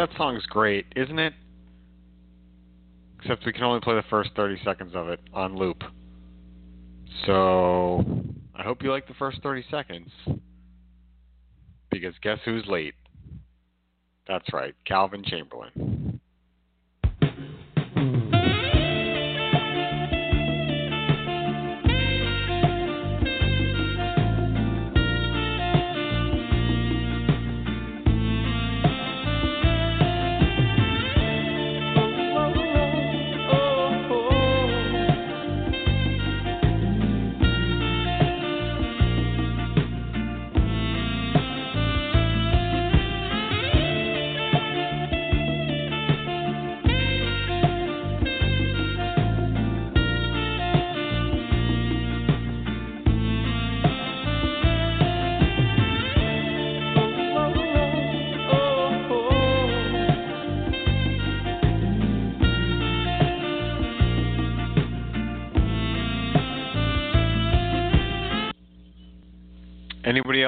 That song's great, isn't it? Except we can only play the first 30 seconds of it on loop. So, I hope you like the first 30 seconds. Because guess who's late? That's right, Calvin Chamberlain.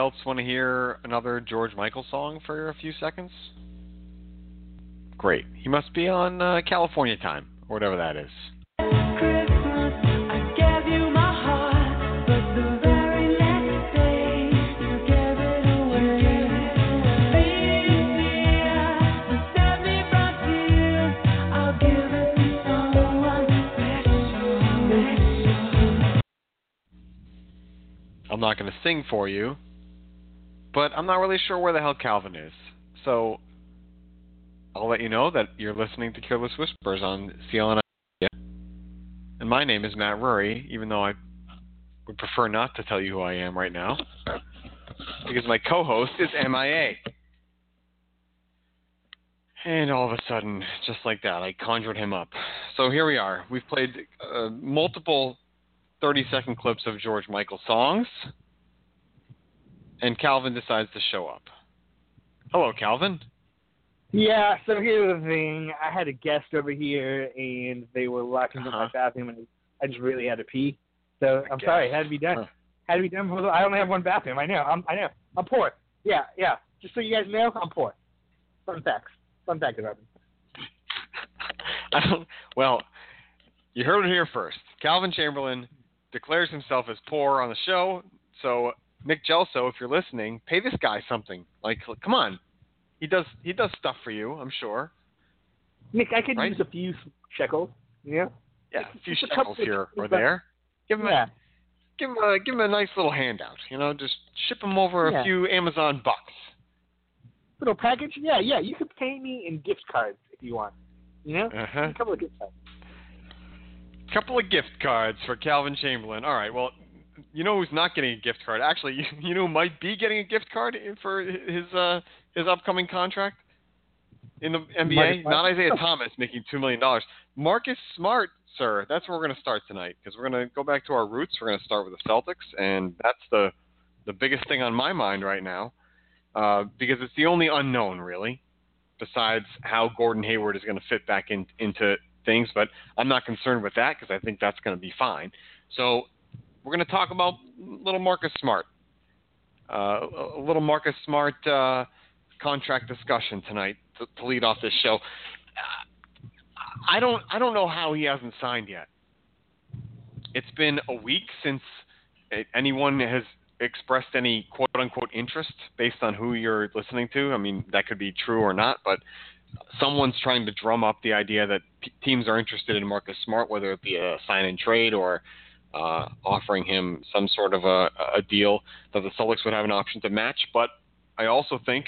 Else want to hear another George Michael song for a few seconds? Great. He must be on uh, California time, or whatever that is. I'm not going to sing for you, but I'm not really sure where the hell Calvin is. So I'll let you know that you're listening to Careless Whispers on CLN. And my name is Matt Rury, even though I would prefer not to tell you who I am right now, because my co host is MIA. And all of a sudden, just like that, I conjured him up. So here we are. We've played uh, multiple 30 second clips of George Michael songs, and Calvin decides to show up. Hello, Calvin. Yeah, so here's the thing. I had a guest over here, and they were locking uh-huh. up my bathroom, and I just really had to pee. So I'm sorry, it had to be done. Huh. Had to be done. For the, I only have one bathroom. I know. I'm, I know. I'm poor. Yeah, yeah. Just so you guys know, I'm poor. Fun facts. Fun facts about me. I don't. Well, you heard it here first. Calvin Chamberlain declares himself as poor on the show. So Nick Gelso, if you're listening, pay this guy something. Like, come on, he does he does stuff for you. I'm sure. Nick, I could right? use a few shekels. Yeah. Yeah, a few shekels here or there. Give him yeah. a give him a give him a nice little handout. You know, just ship him over yeah. a few Amazon bucks. Little package? Yeah, yeah. You could pay me in gift cards if you want. You know, uh-huh. a couple of gift cards A couple of gift cards for Calvin Chamberlain. All right. Well, you know who's not getting a gift card? Actually, you, you know who might be getting a gift card for his uh, his upcoming contract in the NBA. Not Isaiah Thomas making two million dollars. Marcus Smart, sir. That's where we're going to start tonight because we're going to go back to our roots. We're going to start with the Celtics, and that's the the biggest thing on my mind right now uh, because it's the only unknown really, besides how Gordon Hayward is going to fit back in, into things, but I'm not concerned with that because I think that's going to be fine. So we're going to talk about little Marcus Smart, uh, a little Marcus Smart uh, contract discussion tonight to, to, lead off this show. I don't I don't know how he hasn't signed yet. It's been a week since anyone has expressed any quote unquote interest based on who you're listening to. I mean, that could be true or not, but someone's trying to drum up the idea that p- teams are interested in Marcus Smart, whether it be a sign and trade or uh, offering him some sort of a, a deal that the Celtics would have an option to match. But I also think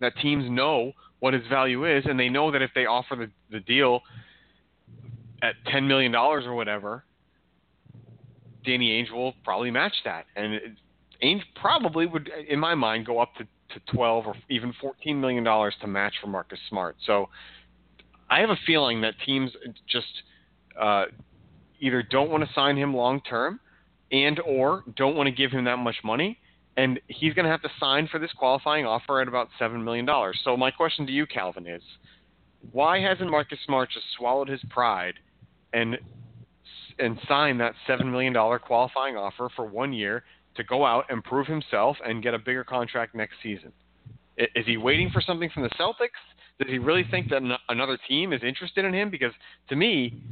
that teams know what his value is, and they know that if they offer the, the deal at $10 million or whatever, Danny Ainge will probably match that. And it, Ainge probably would, in my mind, go up to to 12 or even 14 million dollars to match for Marcus Smart. So I have a feeling that teams just uh, either don't want to sign him long term and or don't want to give him that much money and he's going to have to sign for this qualifying offer at about $7 million. So my question to you Calvin is why hasn't Marcus Smart just swallowed his pride and and signed that $7 million qualifying offer for 1 year to go out and prove himself and get a bigger contract next season. Is he waiting for something from the Celtics? Does he really think that another team is interested in him? Because to me,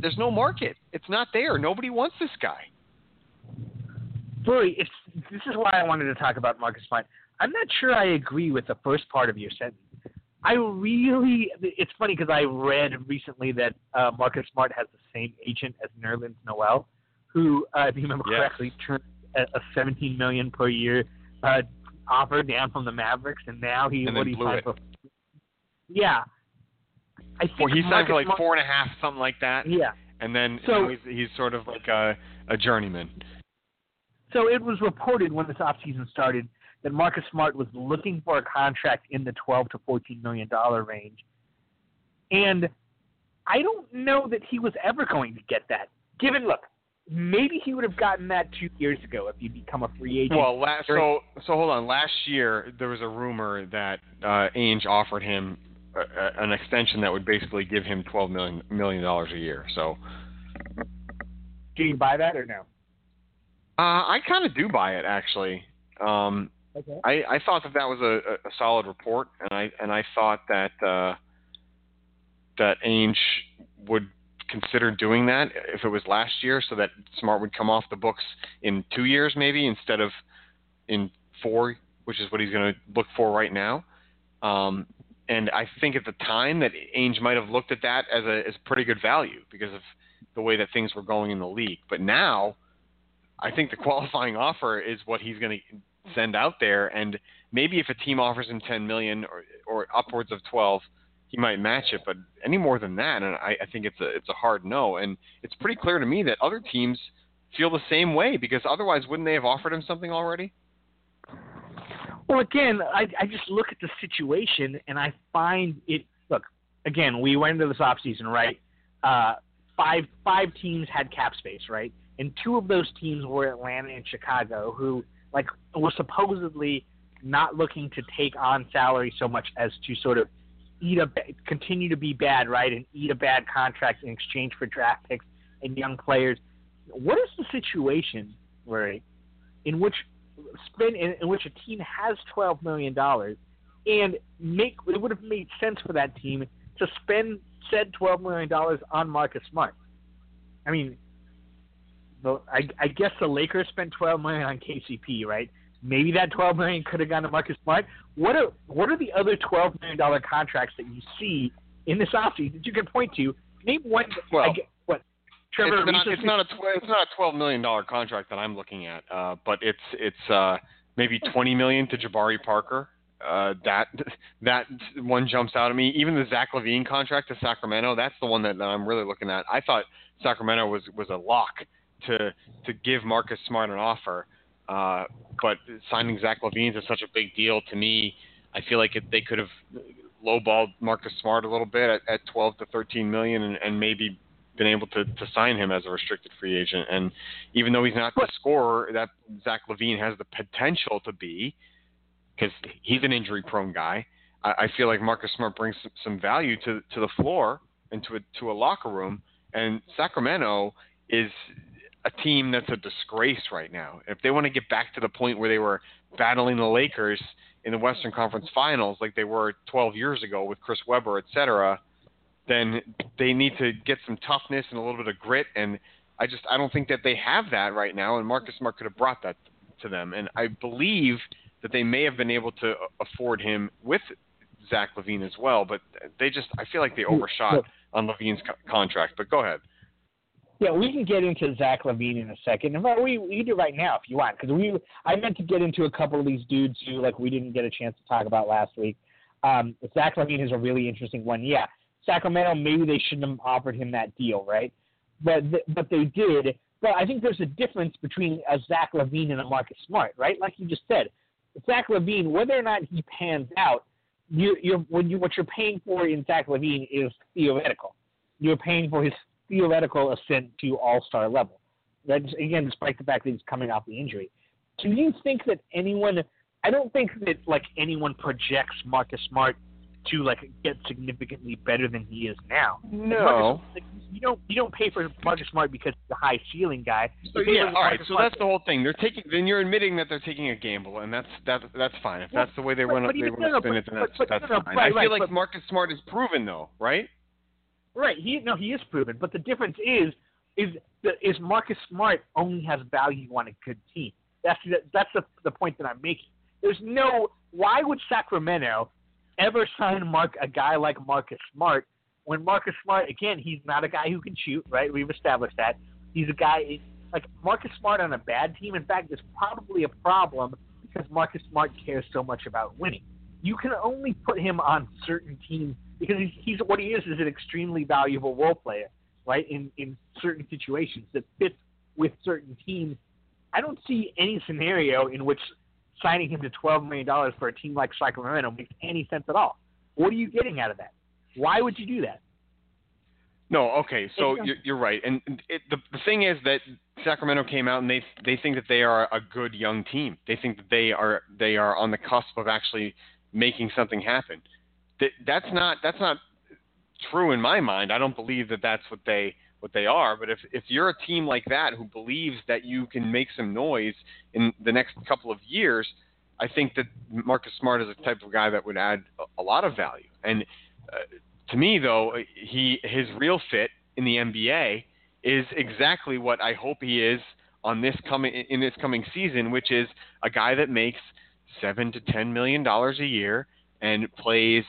there's no market. It's not there. Nobody wants this guy. It's this is why I wanted to talk about Marcus Smart. I'm not sure I agree with the first part of your sentence. I really, it's funny because I read recently that uh, Marcus Smart has the same agent as Nerlens Noel, who, uh, if you remember yes. correctly, turned a, a 17 million per year uh, offer down from the Mavericks, and now he and what he signed for. Yeah, I think well, he signed for like four and a half, something like that. Yeah, and then so, you know, he's, he's sort of like a, a journeyman. So it was reported when this offseason started that Marcus Smart was looking for a contract in the 12 to 14 million dollar range. And I don't know that he was ever going to get that. Given look, maybe he would have gotten that 2 years ago if he'd become a free agent. Well, last, so so hold on, last year there was a rumor that uh Ainge offered him a, an extension that would basically give him 12 million million dollars a year. So do you buy that or no? Uh, I kind of do buy it actually. Um, okay. I, I thought that that was a, a solid report, and I and I thought that uh, that Ainge would consider doing that if it was last year, so that Smart would come off the books in two years maybe instead of in four, which is what he's going to look for right now. Um, and I think at the time that Ainge might have looked at that as a as pretty good value because of the way that things were going in the league. But now I think the qualifying offer is what he's going to send out there, and maybe if a team offers him 10 million or, or upwards of 12, he might match it. But any more than that, and I, I think it's a it's a hard no. And it's pretty clear to me that other teams feel the same way because otherwise, wouldn't they have offered him something already? Well, again, I, I just look at the situation and I find it. Look, again, we went into this off season, right? Uh, five five teams had cap space, right? and two of those teams were Atlanta and Chicago, who like were supposedly not looking to take on salary so much as to sort of eat a continue to be bad, right, and eat a bad contract in exchange for draft picks and young players. What is the situation, right, in which spend in, in which a team has twelve million dollars and make it would have made sense for that team to spend said twelve million dollars on Marcus Smart. I mean, the I, I guess the Lakers spent 12 million on KCP, right? Maybe that 12 million could have gone to Marcus Smart. What are what are the other 12 million dollar contracts that you see in this offseason that you can point to? Name one. Well, I? Trevor, it's not, it's not a tw- it's not a 12 million dollar contract that I'm looking at, uh, but it's it's uh, maybe 20 million to Jabari Parker. Uh, that that one jumps out at me. Even the Zach LaVine contract to Sacramento, that's the one that, that I'm really looking at. I thought Sacramento was was a lock to to give Marcus Smart an offer. Uh, but signing Zach LaVine is such a big deal to me. I feel like it, they could have lowballed Marcus Smart a little bit at, at 12 to 13 million, and, and maybe been able to, to sign him as a restricted free agent. And even though he's not the scorer that Zach LaVine has the potential to be, because he's an injury-prone guy, I, I feel like Marcus Smart brings some, some value to to the floor and to a, to a locker room. And Sacramento is a team that's a disgrace right now. If they want to get back to the point where they were battling the Lakers in the Western Conference Finals like they were 12 years ago with Chris Webber, et cetera, then they need to get some toughness and a little bit of grit. And I just I don't think that they have that right now. And Marcus Smart could have brought that to them. And I believe that they may have been able to afford him with Zach LaVine as well. But they just I feel like they overshot on LaVine's co- contract. But go ahead. Yeah, we can get into Zach LaVine in a second. Fact, we we can do right now if you want, because we I meant to get into a couple of these dudes who like we didn't get a chance to talk about last week. Um, Zach LaVine is a really interesting one. Yeah, Sacramento maybe they shouldn't have offered him that deal, right? But th- but they did. But I think there's a difference between a Zach LaVine and a Marcus Smart, right? Like you just said, Zach LaVine, whether or not he pans out, you, you're when you what you're paying for in Zach LaVine is theoretical. You're paying for his theoretical ascent to all star level. That's again, despite the fact that he's coming off the injury. Do you think that anyone? I don't think that like anyone projects Marcus Smart to like get significantly better than he is now. No, Marcus, you don't you don't pay for Marcus Smart because he's a high ceiling guy. So, yeah, all right. So that's the whole thing. They're taking. Then you're admitting that they're taking a gamble, and that's that that's fine. If that's the way they want to they want to spin it, then that's, that's fine. I feel like Marcus Smart is proven though, right? Right. He no, he is proven, but the difference is is the, is Marcus Smart only has value on a good team. That's the, that's the the point that I'm making. There's no why would Sacramento ever sign Mark a guy like Marcus Smart when Marcus Smart again he's not a guy who can shoot right? We've established that. He's a guy like Marcus Smart on a bad team in fact is probably a problem because Marcus Smart cares so much about winning. You can only put him on certain teams because he's, he's what he is is an extremely valuable role player right in in certain situations that fits with certain teams. I don't see any scenario in which signing him to $12 million for a team like Sacramento makes any sense at all. What are you getting out of that? Why would you do that? No, okay, so you're, you're right, and it, the the thing is that Sacramento came out and they they think that they are a good young team. They think that they are they are on the cusp of actually making something happen. That that's not that's not true in my mind. I don't believe that that's what they what they are. But if if you're a team like that who believes that you can make some noise in the next couple of years, I think that Marcus Smart is a type of guy that would add a, a lot of value. And uh, to me, though, he his real fit in the NBA is exactly what I hope he is on this coming in this coming season, which is a guy that makes seven to ten million dollars a year and plays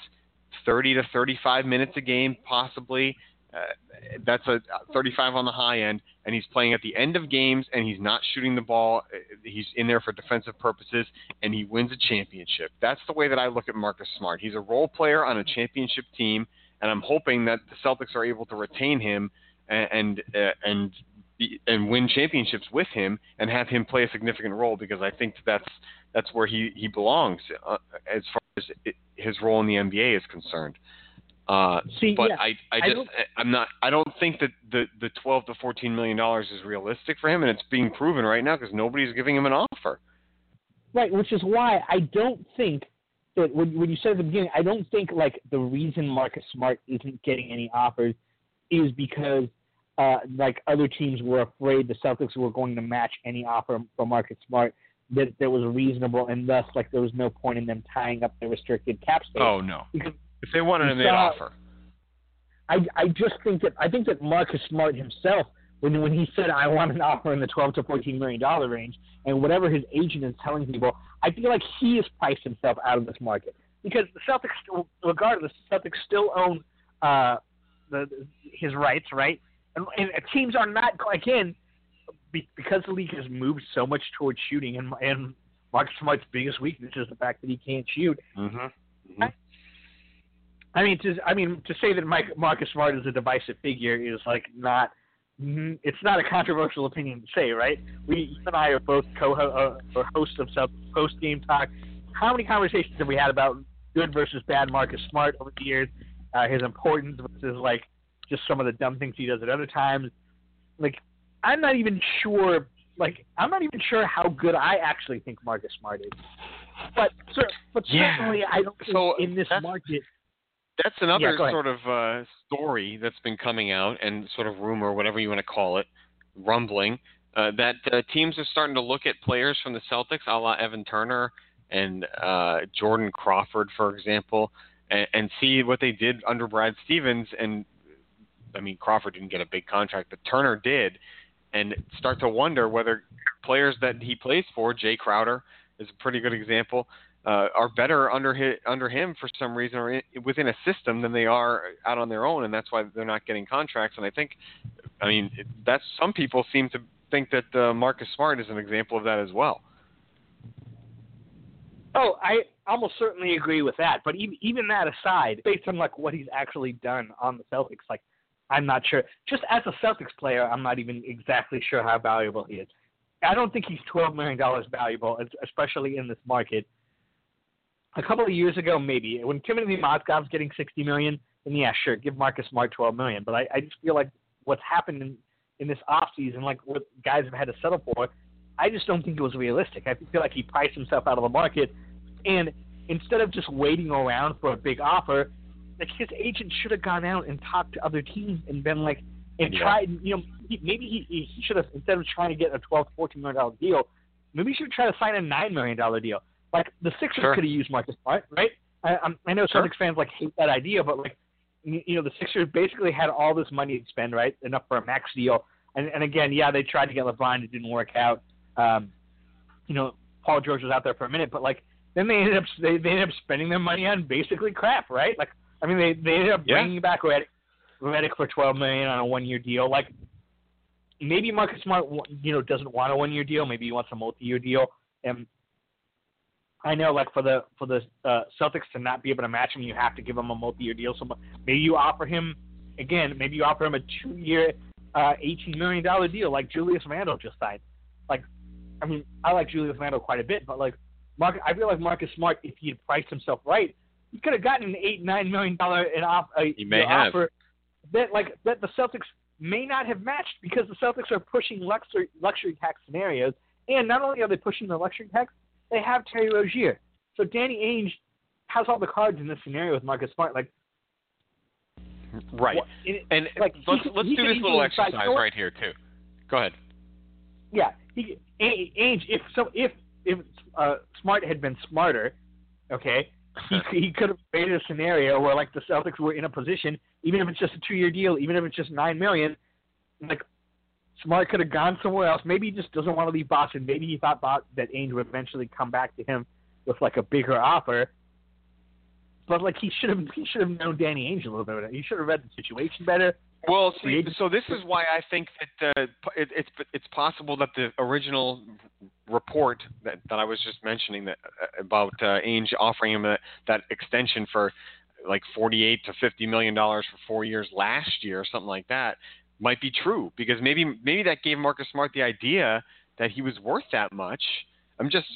30 to 35 minutes a game, possibly uh, that's a 35 on the high end, and he's playing at the end of games, and he's not shooting the ball. Uh, he's in there for defensive purposes, and he wins a championship. That's the way that I look at Marcus Smart. He's a role player on a championship team, and I'm hoping that the Celtics are able to retain him and and uh, and, be, and win championships with him, and have him play a significant role because I think that's that's where he he belongs uh, as far as it, his role in the NBA is concerned. Uh, See, but yeah, I, I just, I am not, I don't think that the the 12 to 14 million dollars is realistic for him, and it's being proven right now because nobody's giving him an offer. Right, which is why I don't think that when, when you said at the beginning, I don't think like the reason Marcus Smart isn't getting any offers is because uh, like other teams were afraid the Celtics were going to match any offer from Marcus Smart that that was reasonable, and thus like there was no point in them tying up the restricted cap space. Oh no, because if they wanted him, they'd offer. I I just think that I think that Marcus Smart himself, when when he said I want an offer in the twelve to fourteen million dollar range, and whatever his agent is telling people, I feel like he has priced himself out of this market because the Celtics, regardless, the Celtics still own uh, the his rights, right? And, and teams are not again because the league has moved so much towards shooting, and and Marcus Smart's biggest weakness is the fact that he can't shoot. Mm-hmm. Mm-hmm. I mean, to I mean to say that Mike Marcus Smart is a divisive figure is like not. Mm-hmm, it's not a controversial opinion to say, right? We you and I are both co uh, hosts of some post game talk. How many conversations have we had about good versus bad Marcus Smart over the years? Uh, his importance versus like just some of the dumb things he does at other times. Like, I'm not even sure. Like, I'm not even sure how good I actually think Marcus Smart is. But, but yeah. certainly, I don't think so in this market that's another yeah, sort of uh, story that's been coming out and sort of rumor, whatever you want to call it, rumbling, uh, that uh, teams are starting to look at players from the Celtics, a la Evan Turner and uh, Jordan Crawford, for example, and, and see what they did under Brad Stevens. And I mean, Crawford didn't get a big contract, but Turner did, and start to wonder whether players that he plays for, Jae Crowder is a pretty good example, uh, are better under his, under him for some reason or in, within a system than they are out on their own, and that's why they're not getting contracts. And I think, I mean, that's some people seem to think that uh, Marcus Smart is an example of that as well. Oh, I almost certainly agree with that. But even even that aside, based on like what he's actually done on the Celtics, like I'm not sure. Just as a Celtics player, I'm not even exactly sure how valuable he is. I don't think he's twelve million dollars valuable, especially in this market a couple of years ago, maybe when Timothy Mozgov's getting sixty million, then yeah, sure, give Marcus Smart twelve million. But I, I just feel like what's happened in, in this off season, like what guys have had to settle for, I just don't think it was realistic. I feel like he priced himself out of the market, and instead of just waiting around for a big offer, like his agent should have gone out and talked to other teams and been like and Yeah. tried. You know, he, maybe he he should have instead of trying to get a twelve to fourteen million dollar deal, maybe he should try to sign a nine million dollar deal. Like the Sixers Sure. could have used Marcus Smart, right? I, I know Sure. Celtics fans like hate that idea, but like you know the Sixers basically had all this money to spend, right? Enough for a max deal. And and again, yeah, they tried to get LeBron, it didn't work out. Um, you know, Paul George was out there for a minute, but like then they ended up they, they ended up spending their money on basically crap, right? Like I mean, they they ended up Yeah. bringing back Redick, Redick for twelve million on a one year deal. Like maybe Marcus Smart, you know, doesn't want a one year deal. Maybe he wants a multi year deal. And I know, like for the for the uh, Celtics to not be able to match him, you have to give him a multi year deal. So maybe you offer him again. Maybe you offer him a two year, uh, eighteen million dollar deal like Julius Randle just signed. Like, I mean, I like Julius Randle quite a bit, but like, Mark, I feel like Marcus Smart, if he had priced himself right, he could have gotten an eight nine million dollar an off a He may have. offer that like that the Celtics may not have matched because the Celtics are pushing luxury luxury tax scenarios, and not only are they pushing the luxury tax, they have Terry Rozier. So Danny Ainge has all the cards in this scenario with Marcus Smart. Like, Right. what- it- And like, let's let's do this little exercise what? right here too. Go ahead. yeah, he, Ainge, if so, if if uh, Smart had been smarter, okay, he he could have created a scenario where like the Celtics were in a position, even if it's just a two year deal, even if it's just nine million, like Smart could have gone somewhere else. Maybe he just doesn't want to leave Boston. Maybe he thought that Ainge would eventually come back to him with like a bigger offer. But like he should have he should have known Danny Ainge a little bit better. He should have read the situation better. Well, see, so this is why I think that uh, it, it's it's possible that the original report that, that I was just mentioning that uh, about uh, Ainge offering him a, that extension for like 48 to 50 million dollars for four years last year or something like that might be true because maybe maybe that gave Marcus Smart the idea that he was worth that much. I'm just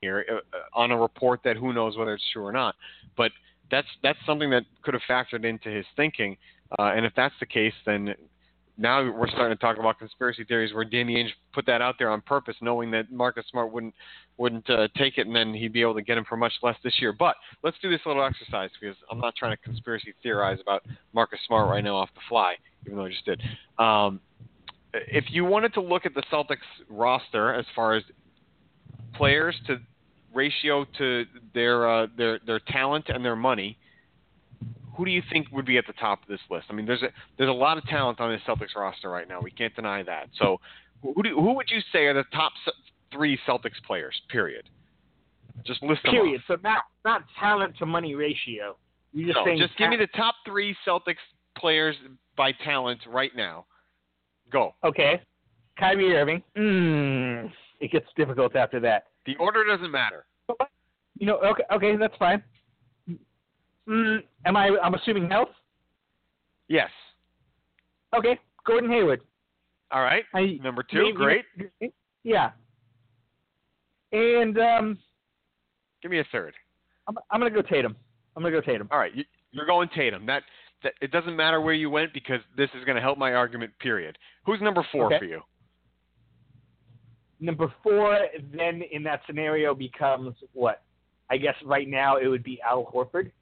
here uh, uh, on a report that who knows whether it's true or not, but that's that's something that could have factored into his thinking. Uh, and if that's the case, then now we're starting to talk about conspiracy theories where Danny Ainge put that out there on purpose, knowing that Marcus Smart wouldn't wouldn't uh, take it, and then he'd be able to get him for much less this year. But let's do this little exercise because I'm not trying to conspiracy theorize about Marcus Smart right now off the fly, even though I just did. Um, if you wanted to look at the Celtics roster as far as players to ratio to their uh, their their talent and their money, who do you think would be at the top of this list? I mean, there's a there's a lot of talent on this Celtics roster right now. We can't deny that. So, who do, who would you say are the top three Celtics players? Period. Just list them Period. off. So not not talent to money ratio. You're just No, saying just give me the top three Celtics players by talent right now. Go. Okay. Kyrie Irving. Mm, it gets difficult after that. The order doesn't matter. You know, okay, okay, that's fine. Mm, am I? I'm assuming health. Yes. Okay, Gordon Hayward. All right. I, Number two, maybe- great. Yeah. And um, Give me a third. I'm, I'm gonna go Tatum. I'm gonna go Tatum. All right, you, you're going Tatum. That, that it doesn't matter where you went because this is going to help my argument. Period. Who's number four Okay. for you? Number four, then in that scenario becomes what? I guess right now it would be Al Horford.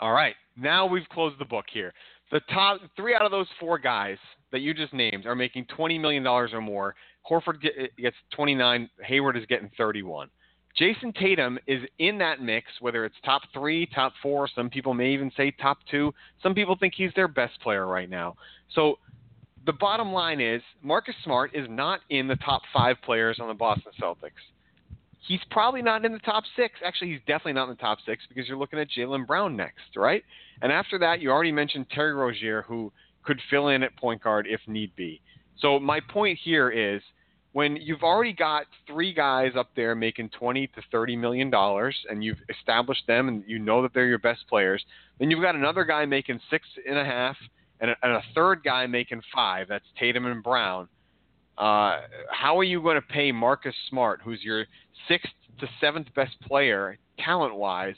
All right, now we've closed the book here. The top three out of those four guys that you just named are making twenty million dollars or more. Horford gets twenty nine. Hayward is getting thirty one. Jayson Tatum is in that mix, whether it's top three, top four. Some people may even say top two. Some people think he's their best player right now. So the bottom line is Marcus Smart is not in the top five players on the Boston Celtics. He's probably not in the top six. Actually, he's definitely not in the top six because you're looking at Jaylen Brown next, right? And after that, you already mentioned Terry Rozier, who could fill in at point guard if need be. So my point here is when you've already got three guys up there making 20 to 30 million dollars and you've established them and you know that they're your best players, then you've got another guy making six and a half and a, and a third guy making five. That's Tatum and Brown. Uh, how are you going to pay Marcus Smart, who's your sixth to seventh best player talent wise,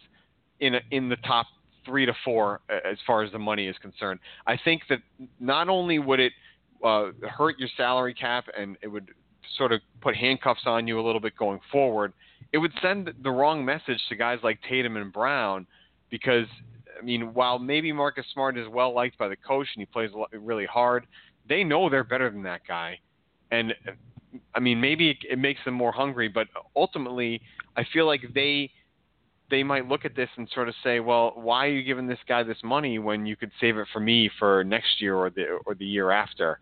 in in the top three to four as far as the money is concerned? I think that not only would it uh, hurt your salary cap and it would sort of put handcuffs on you a little bit going forward, it would send the wrong message to guys like Tatum and Brown because I mean, while maybe Marcus Smart is well liked by the coach and he plays really hard, they know they're better than that guy. And I mean, maybe it, makes them more hungry, but ultimately, I feel like they they might look at this and sort of say, well, why are you giving this guy this money when you could save it for me for next year or the or the year after,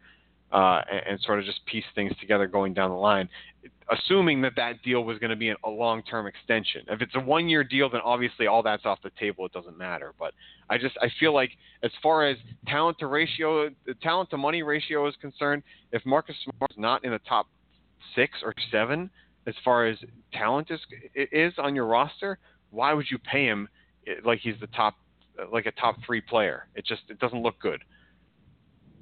uh, and, and sort of just piece things together going down the line assuming that that deal was going to be a long-term extension. If it's a one-year deal, then obviously all that's off the table. It doesn't matter. But I just I feel like as far as talent to ratio, the talent to money ratio is concerned, if Marcus Smart's not in the top six or seven as far as talent is is on your roster, why would you pay him like he's the top like a top three player? It just it doesn't look good.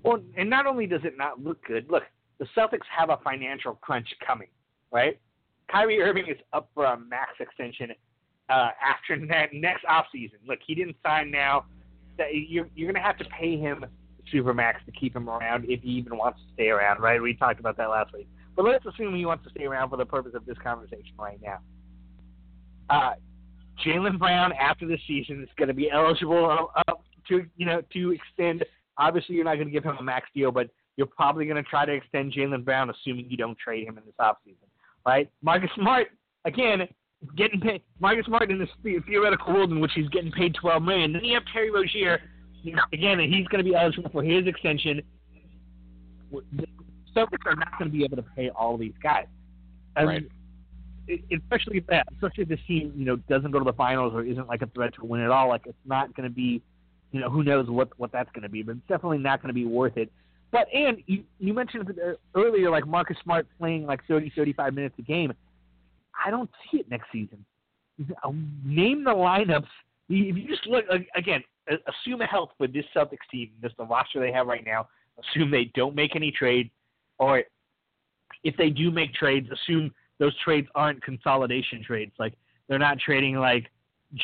Well, and not only does it not look good, look, the Celtics have a financial crunch coming right? Kyrie Irving is up for a max extension uh, after ne- next offseason. Look, he didn't sign now. You're, you're going to have to pay him super max to keep him around if he even wants to stay around, right? We talked about that last week. But let's assume he wants to stay around for the purpose of this conversation right now. Uh, Jaylen Brown after the season is going to be eligible uh, to you know to extend. Obviously, you're not going to give him a max deal, but you're probably going to try to extend Jaylen Brown, assuming you don't trade him in this offseason right? Marcus Smart again getting paid. Marcus Smart in this theoretical world in which he's getting paid twelve million. Then you have Terry Rozier. Again, he's going to be eligible for his extension. The Celtics are not going to be able to pay all these guys. And right. Especially if that, especially if this team, you know, doesn't go to the finals or isn't like a threat to win at all. Like it's not going to be, you know, who knows what what that's going to be, but it's definitely not going to be worth it but and you, you mentioned uh, earlier, like Marcus Smart playing like 30, 35 minutes a game. I don't see it next season. Uh, name the lineups. If you just look again, assume a health for this Celtics team, just the roster they have right now. Assume they don't make any trades, or if they do make trades, assume those trades aren't consolidation trades. Like they're not trading like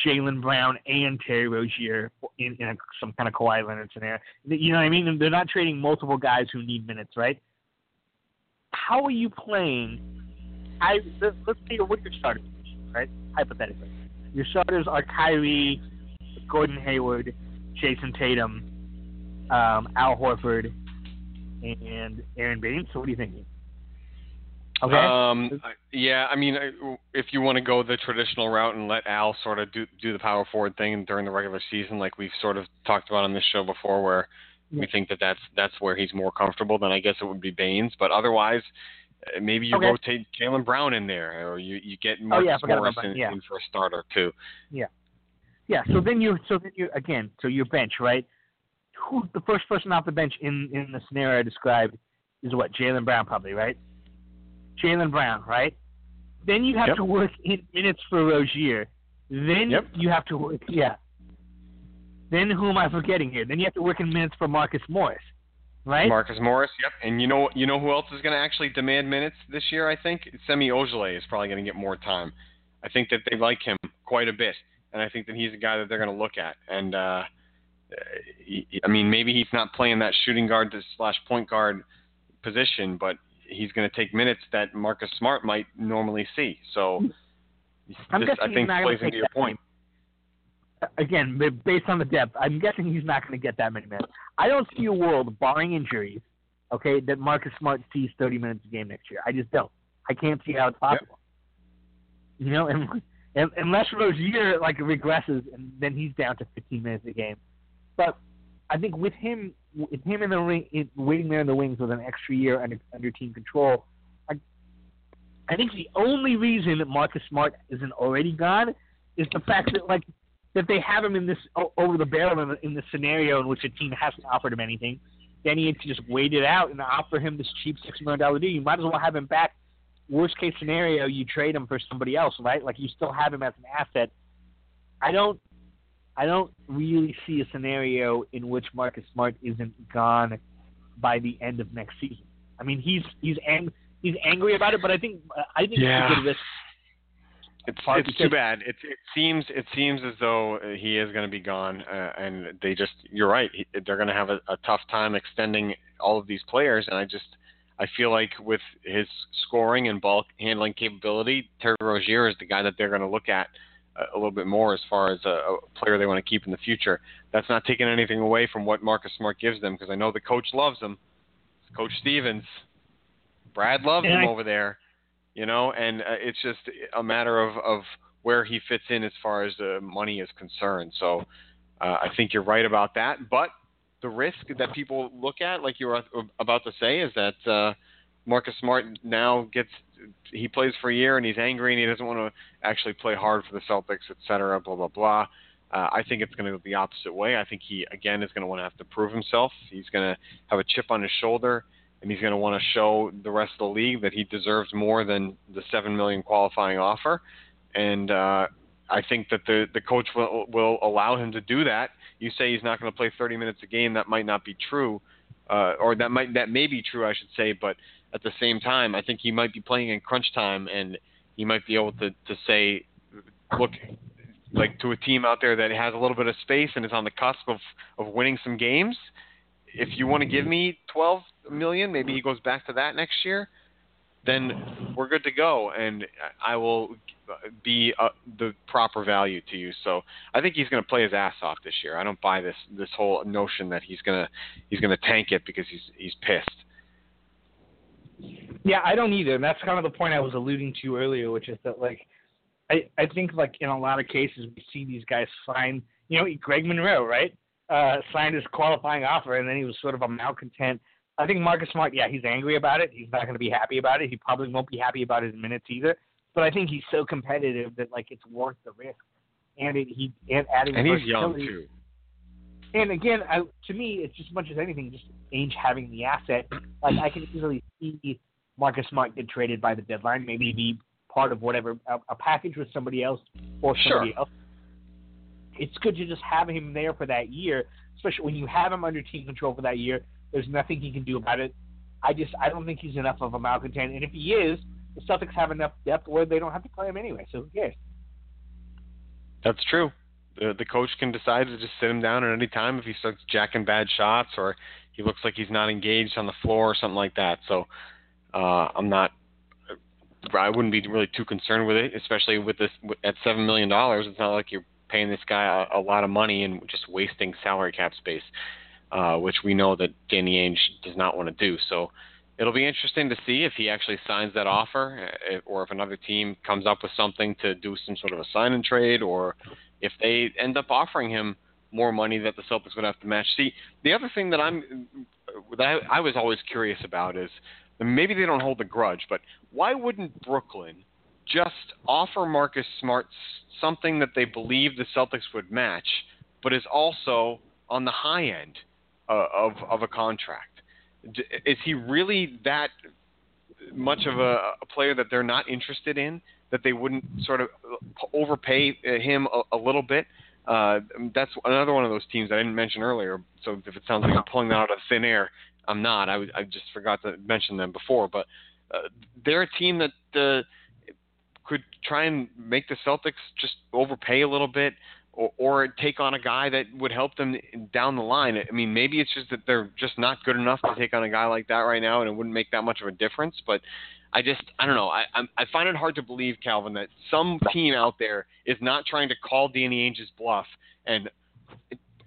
Jaylen Brown and Terry Rozier in, in a, some kind of Kawhi Leonard scenario. You know what I mean? They're not trading multiple guys who need minutes, right? How are you playing? I let's, let's say what your starters, right? Hypothetically, your starters are Kyrie, Gordon Hayward, Jayson Tatum, um, Al Horford, and Aron Baynes. So what are you thinking? Okay. Um, yeah, I mean, if you want to go the traditional route and let Al sort of do do the power forward thing during the regular season, like we've sort of talked about on this show before, where yeah. we think that that's that's where he's more comfortable, then I guess it would be Baynes. But otherwise, uh, maybe you okay. rotate Jaylen Brown in there, or you you get Marcus oh, yeah, Morris in, yeah. in for a starter too. Yeah. Yeah. So then you so then you again so your bench right. Who the first person off the bench in in the scenario I described is what Jaylen Brown probably right. Jaylen Brown, right? Then you have yep. to work in minutes for Rozier. Then yep. you have to work, yeah. Then who am I forgetting here? Then you have to work in minutes for Marcus Morris, right? Marcus Morris, yep. And you know, you know who else is going to actually demand minutes this year? I think Semi Ojeleye is probably going to get more time. I think that they like him quite a bit, and I think that he's a guy that they're going to look at. And uh, I mean, maybe he's not playing that shooting guard slash point guard position, but he's going to take minutes that Marcus Smart might normally see. So I'm this, I think plays into your point. Again, based on the depth, I'm guessing he's not going to get that many minutes. I don't see a world, barring injuries, okay, that Marcus Smart sees 30 minutes a game next year. I just don't. I can't see how it's possible. Yep. You know, and, and, unless Rozier like regresses, and then he's down to 15 minutes a game. But I think with him, with him in the ring, waiting there in the wings with an extra year under, under team control, I, I think the only reason that Marcus Smart isn't already gone is the fact that like that they have him in this over the barrel in, in the scenario in which a team hasn't offered him anything. Then he had to just wait it out and offer him this cheap six million dollar deal. You might as well have him back. Worst case scenario, you trade him for somebody else, right? Like you still have him as an asset. I don't I don't really see a scenario in which Marcus Smart isn't gone by the end of next season. I mean, he's he's ang- he's angry about it, but I think I think yeah. it's this. It's it's too bad. It it seems it seems as though he is going to be gone, uh, and they just you're right. They're going to have a, a tough time extending all of these players, and I just I I feel like with his scoring and ball handling capability, Terry Rozier is the guy that they're going to look at a little bit more as far as a, a player they want to keep in the future. That's not taking anything away from what Marcus Smart gives them because I know the coach loves him. Coach Stevens, Brad loves him over there, you know, and uh, it's just a matter of, of where he fits in as far as the money is concerned. So uh, I think you're right about that. But the risk that people look at, like you were about to say, is that uh, Marcus Smart now gets he plays for a year and he's angry and he doesn't want to actually play hard for the Celtics, et cetera, blah blah blah. Uh, I think it's going to go the opposite way. I think he again is going to want to have to prove himself. He's going to have a chip on his shoulder, and he's going to want to show the rest of the league that he deserves more than the seven million qualifying offer. And uh, I think that the the coach will will allow him to do that. You say he's not going to play 30 minutes a game. That might not be true, uh, or that might that may be true, I should say. But at the same time, I think he might be playing in crunch time, and he might be able to to say, look, like to a team out there that has a little bit of space and is on the cusp of of winning some games. If you want to give me 12 million, maybe he goes back to that next year. Then we're good to go, and I will be uh, the proper value to you. So I think he's going to play his ass off this year. I don't buy this this whole notion that he's gonna he's gonna tank it because he's he's pissed. Yeah, I don't either, and that's kind of the point I was alluding to earlier, which is that like I I think like in a lot of cases we see these guys sign, you know, Greg Monroe, right? Uh, signed his qualifying offer, and then he was sort of a malcontent. I think Marcus Smart, yeah, he's angry about it. He's not going to be happy about it. He probably won't be happy about his minutes either. But I think he's so competitive that like it's worth the risk, and it, he and adding and he's young too. And again, I, to me, it's just as much as anything, just age having the asset. Like I can easily see Marcus Smart get traded by the deadline, maybe be part of whatever a, a package with somebody else or somebody sure. else. It's good to just have him there for that year, especially when you have him under team control for that year. There's nothing he can do about it. I just I don't think he's enough of a malcontent, and if he is, the Celtics have enough depth where they don't have to play him anyway. So who cares? That's true. The the coach can decide to just sit him down at any time if he starts jacking bad shots or he looks like he's not engaged on the floor or something like that. So uh, I'm not. I wouldn't be really too concerned with it, especially with this at seven million dollars. It's not like you're paying this guy a, a lot of money and just wasting salary cap space, uh, which we know that Danny Ainge does not want to do. So it'll be interesting to see if he actually signs that offer, uh, or if another team comes up with something to do some sort of a sign and trade, or if they end up offering him more money that the Celtics would have to match. See, the other thing that I'm that I, I was always curious about is maybe they don't hold a grudge, but why wouldn't Brooklyn just offer Marcus Smart something that they believe the Celtics would match, but is also on the high end uh, of of a contract? Is he really that much of a, a player that they're not interested in? That they wouldn't sort of overpay him a, a little bit? Uh, that's another one of those teams I didn't mention earlier. So if it sounds like I'm pulling that out of thin air, I'm not. I, I just forgot to mention them before, but uh, they're a team that uh, could try and make the Celtics just overpay a little bit, or, or take on a guy that would help them down the line. I mean, maybe it's just that they're just not good enough to take on a guy like that right now, and it wouldn't make that much of a difference. But I just, I don't know. I, I find it hard to believe, Calvin, that some team out there is not trying to call Danny Ainge's bluff and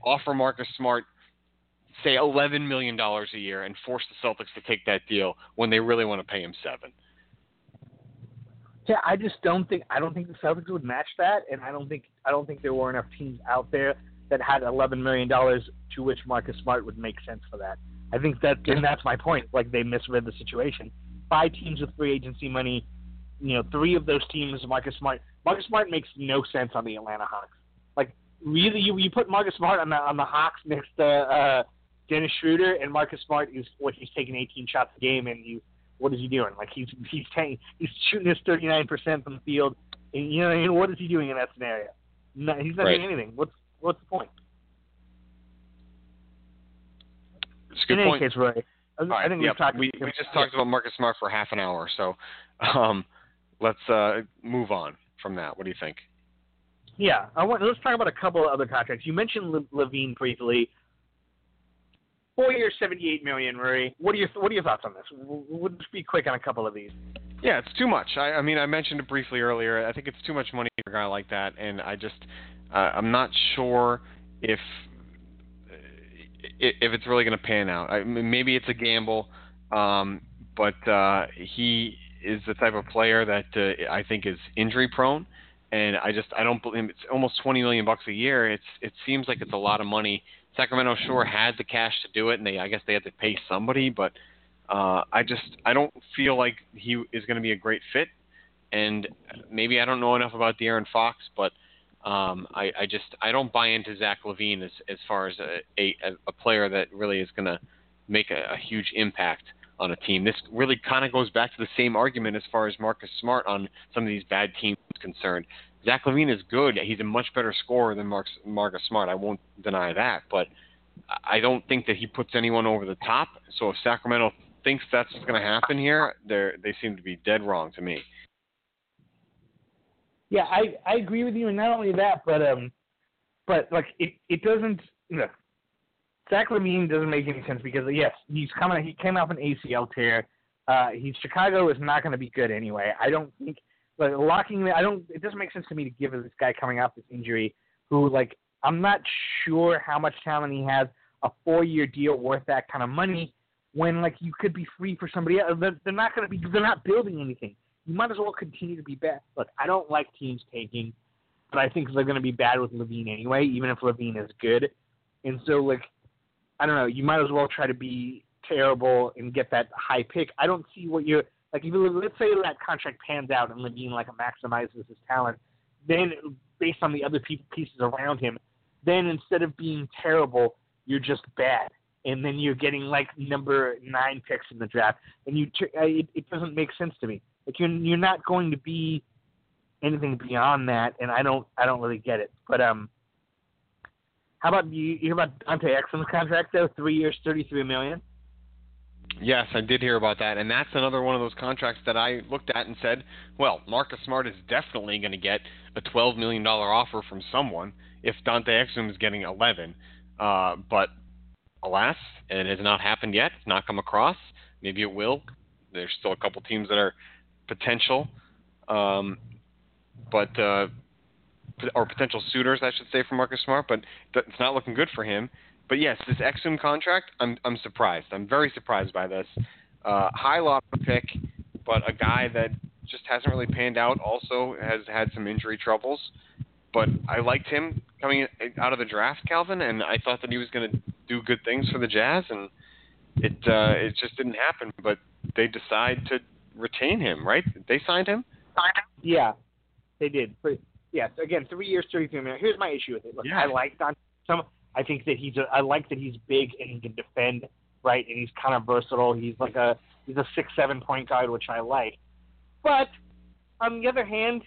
offer Marcus Smart say eleven million dollars a year and force the Celtics to take that deal when they really want to pay him seven. Yeah, I just don't think I don't think the Celtics would match that, and I don't think I don't think there were enough teams out there that had eleven million dollars to which Marcus Smart would make sense for that. I think that and that's my point. Like they misread the situation. Five teams with free agency money, you know, three of those teams Marcus Smart. Marcus Smart makes no sense on the Atlanta Hawks. Like really, you you put Marcus Smart on the on the Hawks next to uh, Dennis Schroeder and Marcus Smart is what he's taking 18 shots a game and you what is he doing? Like he's he's taking he's shooting his 39 percent from the field. And, you know, mean, what is he doing in that scenario? No, he's not right. doing anything. What's what's the point? It's a good in point. any case, Roy, I, right, I think yep. we've talked. We, we just talked about Marcus Smart for half an hour, so um, let's uh, move on from that. What do you think? Yeah, I want. Let's talk about a couple of other contracts. You mentioned Le- LaVine briefly. four years, seventy-eight million. Rury, what are your what are your thoughts on this? We'll just be quick on a couple of these. Yeah, it's too much. I, I mean, I mentioned it briefly earlier. I think it's too much money for a guy like that, and I just uh, I'm not sure if if it's really going to pan out. I, maybe it's a gamble, um, but uh, he is the type of player that uh, I think is injury prone, and I just I don't believe it's almost 20 million bucks a year. It's it seems like it's a lot of money. Sacramento sure had the cash to do it, and they I guess they had to pay somebody, but uh, I just I don't feel like he is going to be a great fit, and maybe I don't know enough about De'Aaron Fox, but um, I, I just I don't buy into Zach LaVine as as far as a a, a player that really is going to make a, a huge impact on a team. This really kind of goes back to the same argument as far as Marcus Smart on some of these bad teams concerned. Zach LaVine is good. He's a much better scorer than Marcus, Marcus Smart. I won't deny that, but I don't think that he puts anyone over the top. So if Sacramento thinks that's what's going to happen here, they they seem to be dead wrong to me. Yeah, I I agree with you, and not only that, but um, but like it it doesn't you know, Zach LaVine doesn't make any sense because yes, he's coming he came off an ACL tear. Uh, he's Chicago is not going to be good anyway. I don't think like locking. I don't. It doesn't make sense to me to give this guy coming off this injury, who like I'm not sure how much talent he has, a four year deal worth that kind of money, when like you could be free for somebody else. They're, they're not going to be. They're not building anything you might as well continue to be bad. Look, I don't like teams taking, but I think they're going to be bad with LaVine anyway, even if LaVine is good. And so, like, I don't know. You might as well try to be terrible and get that high pick. I don't see what you're like. Even let's say that contract pans out and LaVine like maximizes his talent, then based on the other pieces around him, then instead of being terrible, you're just bad and then you're getting like number nine picks in the draft, and you it, it doesn't make sense to me. Like you're you're not going to be anything beyond that, and I don't I don't really get it. But um, how about you? You hear about Dante Exum's contract though? Three years, thirty three million. Yes, I did hear about that, and that's another one of those contracts that I looked at and said, well, Marcus Smart is definitely going to get a twelve million dollar offer from someone if Dante Exum is getting eleven. Uh, but alas, it has not happened yet. It's not come across. Maybe it will. There's still a couple teams that are potential, um, but uh, or potential suitors, I should say, for Marcus Smart. But it's not looking good for him. But yes, this Exum contract, I'm I'm surprised. I'm very surprised by this. Uh, high lottery pick, but a guy that just hasn't really panned out. Also has had some injury troubles. But I liked him coming out of the draft, Calvin, and I thought that he was going to do good things for the Jazz, and it uh, it just didn't happen. But they decide to retain him, right? They signed him. Yeah, they did. But yes, again, three years, thirty-three million. Here's my issue with it. Look, yeah. I like Don. Some, I think that he's. A, I like that he's big and he can defend, right? And he's kind of versatile. He's like a he's a six, seven point guard, which I like. But on the other hand,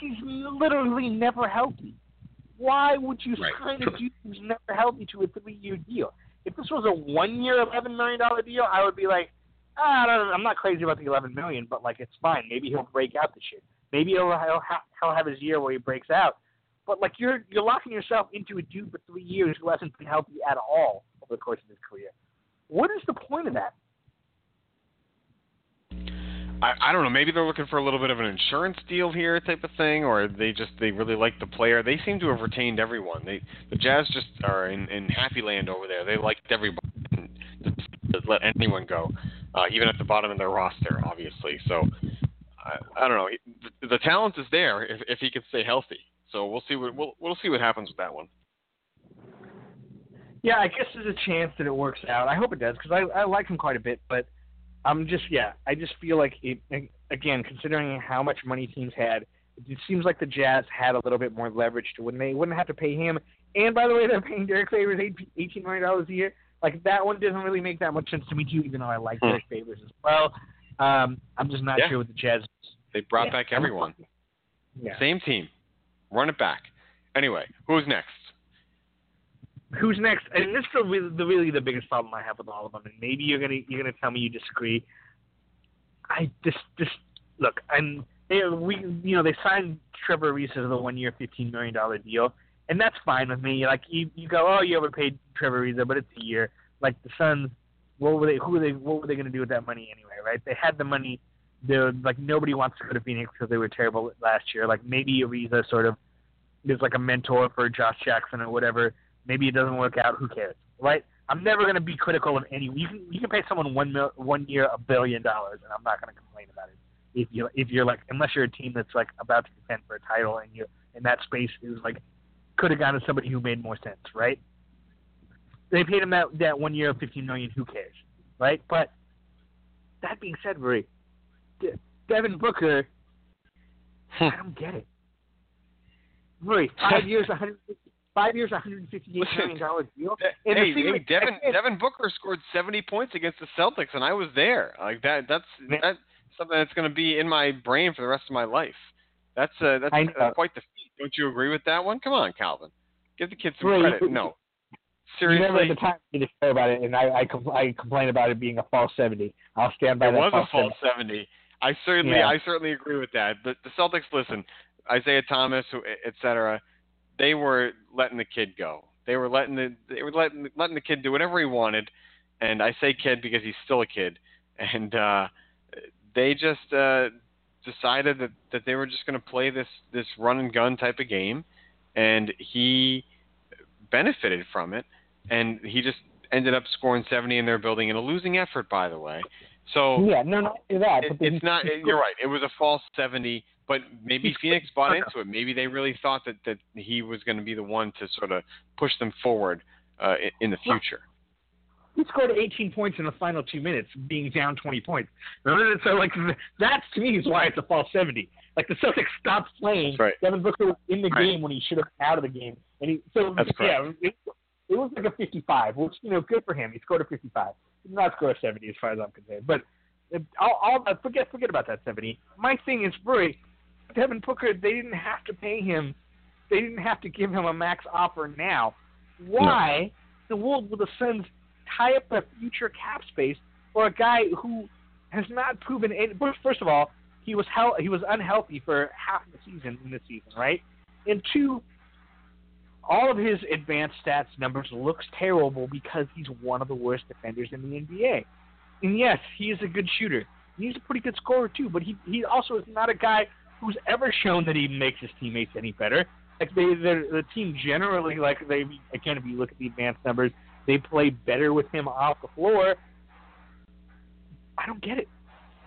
he's literally never healthy. Why would you right. sign a dude who's never healthy to a three-year deal? If this was a one-year, eleven million dollar deal, I would be like, ah, I don't, know, I'm not crazy about the eleven million, but like it's fine. Maybe he'll break out this year. Maybe he'll he'll, ha- he'll have his year where he breaks out. But like you're you're locking yourself into a dude for three years who hasn't been healthy at all over the course of his career. What is the point of that? I, I don't know. Maybe they're looking for a little bit of an insurance deal here, type of thing, or they just they really like the player. They seem to have retained everyone. They the Jazz just are in, in happy land over there. They liked everybody. To let anyone go, uh, even at the bottom of their roster, obviously. So I, I don't know. The, the talent is there if, if he can stay healthy. So we'll see what we'll we'll see what happens with that one. Yeah, I guess there's a chance that it works out. I hope it does because I I like him quite a bit, but I'm just yeah. I just feel like it again, considering how much money teams had, it seems like the Jazz had a little bit more leverage to when they wouldn't have to pay him. And by the way, they're paying Derrick Favors eighteen million dollars a year. Like that one doesn't really make that much sense to me too, even though I like hmm. Derrick Favors as well. Um, I'm just not yeah. sure with the Jazz. They brought yeah, back everyone. Yeah. Same team. Run it back. Anyway, who's next? Who's next? And this is the really, the really the biggest problem I have with all of them. And maybe you're gonna you're gonna tell me you disagree. I just just look. And they, we you know they signed Trevor Ariza to the one year, fifteen million dollar deal, and that's fine with me. Like you you go, oh, you overpaid Trevor Ariza, but it's a year. like the Suns, what were they? Who were they? What were they to do with that money anyway? Right? They had the money. They're like nobody wants to go to Phoenix because they were terrible last year. Like maybe Ariza sort of is like a mentor for Josh Jackson or whatever. Maybe it doesn't work out. Who cares? Right? I'm never going to be critical of any. You can you can pay someone one mil, one year a billion dollars, and I'm not going to complain about it. If you if you're like unless you're a team that's like about to contend for a title and you in that space is like could have gone to somebody who made more sense, right? They paid him that that one year of 15 million. Who cares, right? But that being said, Marie, De- Devin Booker, Hmm. I don't get it. Marie, five years, 100, five years, 158 Listen, million dollar deal. Hey, And the hey, with- Devin Devin Booker scored 70 points against the Celtics, and I was there. Like that. That's Man. that's something that's going to be in my brain for the rest of my life. That's uh, that's uh, quite the feat. Don't you agree with that one? Come on, Calvin. Give the kid some you- credit. No, You never seriously, had the time to show about it, and I I, compl- I complain about it being a false 70. I'll stand by it that was a false false 70. I certainly Yeah. I certainly agree with that. But the Celtics, listen, Isaiah Thomas, et cetera, they were letting the kid go. They were letting the they were letting letting the kid do whatever he wanted, and I say kid because he's still a kid, and uh, they just uh, decided that that they were just going to play this this run and gun type of game, and he benefited from it, and he just ended up scoring 70 in their building in a losing effort, by the way. So Yeah, no, not that. it, it's not. it- you're right. It was a false 70, but maybe Phoenix bought into it. Maybe they really thought that that he was going to be the one to sort of push them forward uh, in, in the future. He scored 18 points in the final two minutes, being down 20 points. So, like, that to me is why it's a false 70. Like, the Celtics stopped playing. Right. Devin Booker was in the Right. game when he should have been out of the game. And he, so, That's yeah, it, it was like a 55, which, you know, good for him. He scored a 55. He did not score a 70 as far as I'm concerned. But I'll, I'll uh, forget, forget about that 70. My thing is, Bree, Devin Booker, they didn't have to pay him. They didn't have to give him a max offer now. Why in the world will the Suns tie up a future cap space for a guy who has not proven any, first of all, he was hel- he was unhealthy for half the season in this season, right? And two, all of his advanced stats numbers looks terrible because he's one of the worst defenders in the NBA. And yes, he is a good shooter. He's a pretty good scorer too, but he he also is not a guy who's ever shown that he makes his teammates any better. Like they the the team generally like they again if you look at the advanced numbers, they play better with him off the floor. I don't get it.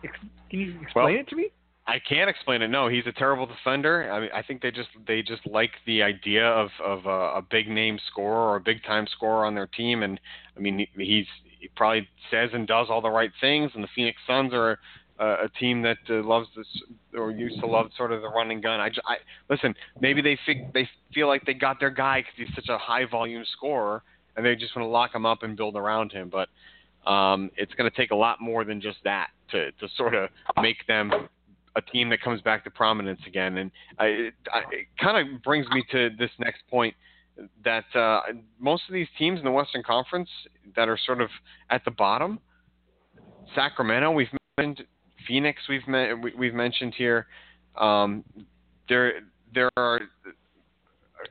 Ex- Can you explain Well, it to me? I can't explain it. No, he's a terrible defender. I mean, I think they just they just like the idea of of a, a big name scorer or a big time scorer on their team, and I mean he's he probably says and does all the right things. And the Phoenix Suns are a, team that uh, loves this or used to love sort of the running gun. I, I listen. Maybe they fig, they feel like they got their guy because he's such a high volume scorer, and they just want to lock him up and build around him. But um, it's going to take a lot more than just that to to sort of make them a team that comes back to prominence again. And I, it, I, it kind of brings me to this next point that uh, most of these teams in the Western Conference that are sort of at the bottom, Sacramento, we've mentioned, Phoenix, we've me- we- we've mentioned here. Um, there there are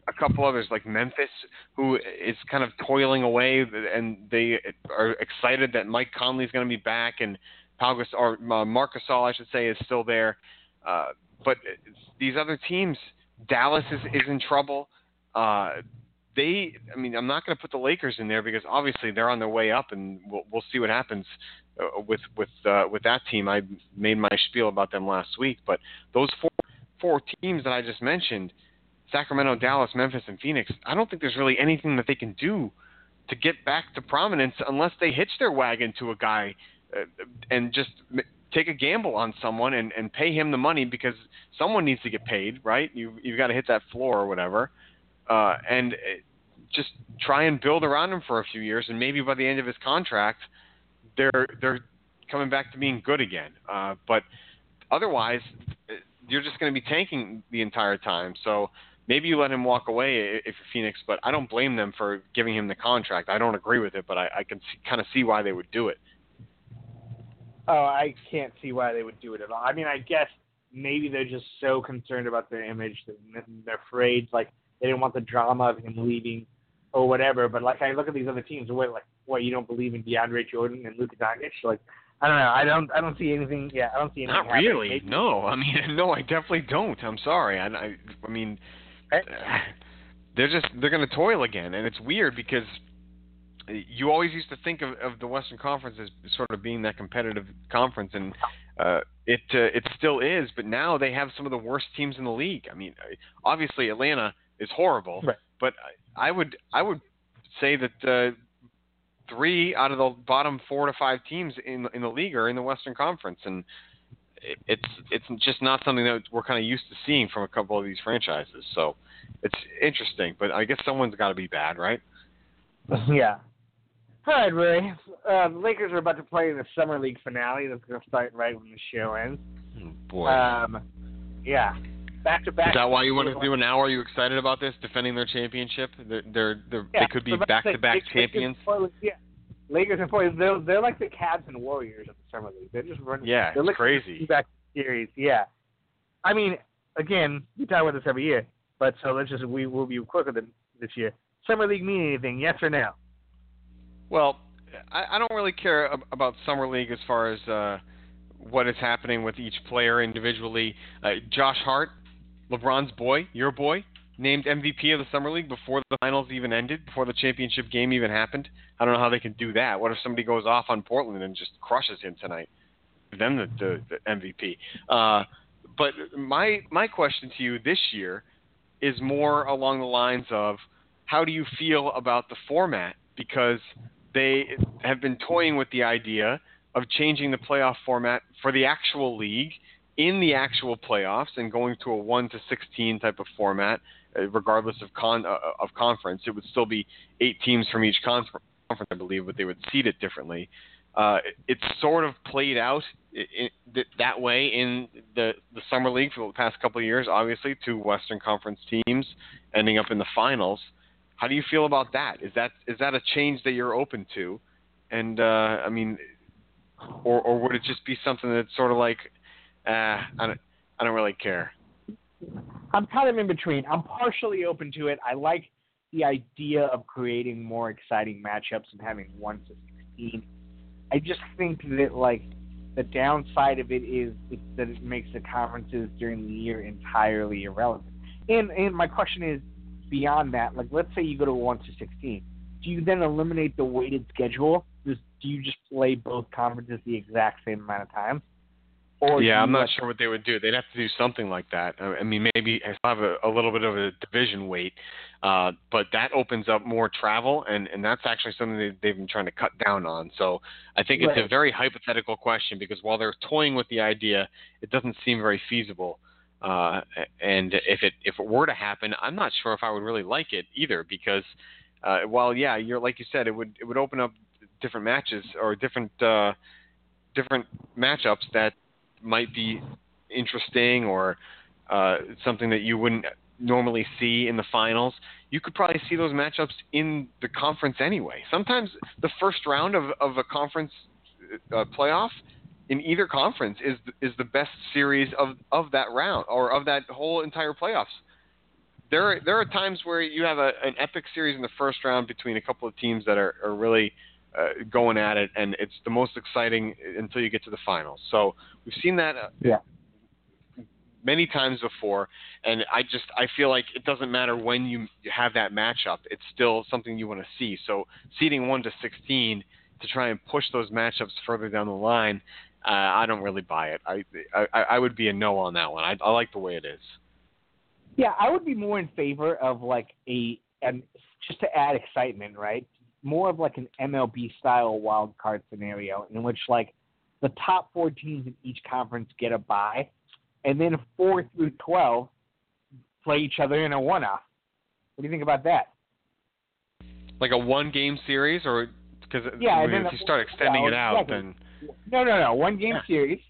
a couple others like Memphis, who is kind of toiling away, and they are excited that Mike Conley is going to be back, and Pau or uh, Marc Gasol, I should say, is still there. Uh, but these other teams, Dallas is, is in trouble. Uh, they, I mean, I'm not going to put the Lakers in there because obviously they're on their way up, and we'll, we'll see what happens uh, with with uh, with that team. I made my spiel about them last week, but those four four teams that I just mentioned, Sacramento, Dallas, Memphis, and Phoenix, I don't think there's really anything that they can do to get back to prominence unless they hitch their wagon to a guy uh, and just take a gamble on someone and, and pay him the money because someone needs to get paid, right? You you've got to hit that floor or whatever, uh, and uh, just try and build around him for a few years, and maybe by the end of his contract, they're they're coming back to being good again. Uh, but otherwise, uh, you're just going to be tanking the entire time. So maybe you let him walk away if you're Phoenix, but I don't blame them for giving him the contract. I don't agree with it, but I, I can see, kind of see why they would do it. Oh, I can't see why they would do it at all. I mean, I guess maybe they're just so concerned about their image that they're afraid, like they didn't want the drama of him leaving or whatever. But like I look at these other teams, what like what you don't believe in DeAndre Jordan and Luka Doncic? Like, I don't know. I don't. I don't see anything. Yeah, I don't see anything. Not really. No. I mean, no. I definitely don't. I'm sorry. I. I, I mean, they're just they're going to toil again, and it's weird because you always used to think of, of the Western Conference as sort of being that competitive conference, and uh, it uh, it still is. But now they have some of the worst teams in the league. I mean, obviously Atlanta is horrible, right. but I would I would say that uh, three out of the bottom four to five teams in in the league are in the Western Conference, and it's it's just not something that we're kind of used to seeing from a couple of these franchises. So it's interesting, but I guess someone's got to be bad, right? Yeah. All right, Ray. Uh, the Lakers are about to play in the summer league finale. That's going to start right when the show ends. Oh, boy. Um, yeah. Back to back. Is that why you want to do it now? Are you excited about this, defending their championship? They're, they're, they're yeah, they could be back to back champions. Lakers, yeah. Lakers and Portland, they're, they're like the Cavs and Warriors of the summer league. They're just running. Yeah, they're it's crazy. Back series. Yeah. I mean, again, we talk about this every year, but so let's just we will be quicker than this year. Summer league mean anything? Yes or no? Well, I, I don't really care about summer league as far as uh, what is happening with each player individually. Uh, Josh Hart, LeBron's boy, your boy, named MVP of the summer league before the finals even ended, before the championship game even happened. I don't know how they can do that. What if somebody goes off on Portland and just crushes him tonight? Then the, the, the MVP. Uh, but my my question to you this year is more along the lines of how do you feel about the format because they have been toying with the idea of changing the playoff format for the actual league in the actual playoffs and going to a 1 to 16 type of format uh, regardless of con uh, of conference it would still be eight teams from each conference I believe but they would seed it differently uh, it's sort of played out in, in, that way in the the summer league for the past couple of years obviously two western conference teams ending up in the finals how do you feel about that? Is that is that a change that you're open to? And uh, I mean, or or would it just be something that's sort of like, uh, I don't I don't really care. I'm kind of in between. I'm partially open to it. I like the idea of creating more exciting matchups and having one to sixteen. I just think that like the downside of it is that it makes the conferences during the year entirely irrelevant. And and my question is, beyond that, like let's say you go to one to sixteen, do you then eliminate the weighted schedule? Do you just play both conferences the exact same amount of times? Or yeah, I'm not sure what they would do. They'd have to do something like that. I mean, maybe have a, a little bit of a division weight, uh, but that opens up more travel, and, and that's actually something they, they've been trying to cut down on. So I think it's right. a very hypothetical question because while they're toying with the idea, it doesn't seem very feasible. Uh, and if it if it were to happen, I'm not sure if I would really like it either because uh, while yeah, you're like you said, it would it would open up different matches or different uh, different matchups that might be interesting or uh, something that you wouldn't normally see in the finals. You could probably see those matchups in the conference anyway. Sometimes the first round of, of a conference uh, playoff in either conference is is the best series of of that round or of that whole entire playoffs. There are, there are times where you have a, an epic series in the first round between a couple of teams that are, are really uh, going at it, and it's the most exciting until you get to the finals. So we've seen that uh, yeah. many times before, and I just I feel like it doesn't matter when you have that matchup; it's still something you want to see. So seeding one to sixteen to try and push those matchups further down the line uh, I don't really buy it. I, I I would be a no on that one. I, I like the way it is. Yeah, I would be more in favor of like a and just to add excitement, right? More of like an MLB style wild card scenario in which like the top four teams in each conference get a bye, and then four through twelve play each other in a one off. What do you think about that? Like a one game series, or because yeah, I mean, if you start extending it out, exactly. then no, no, no. One game series.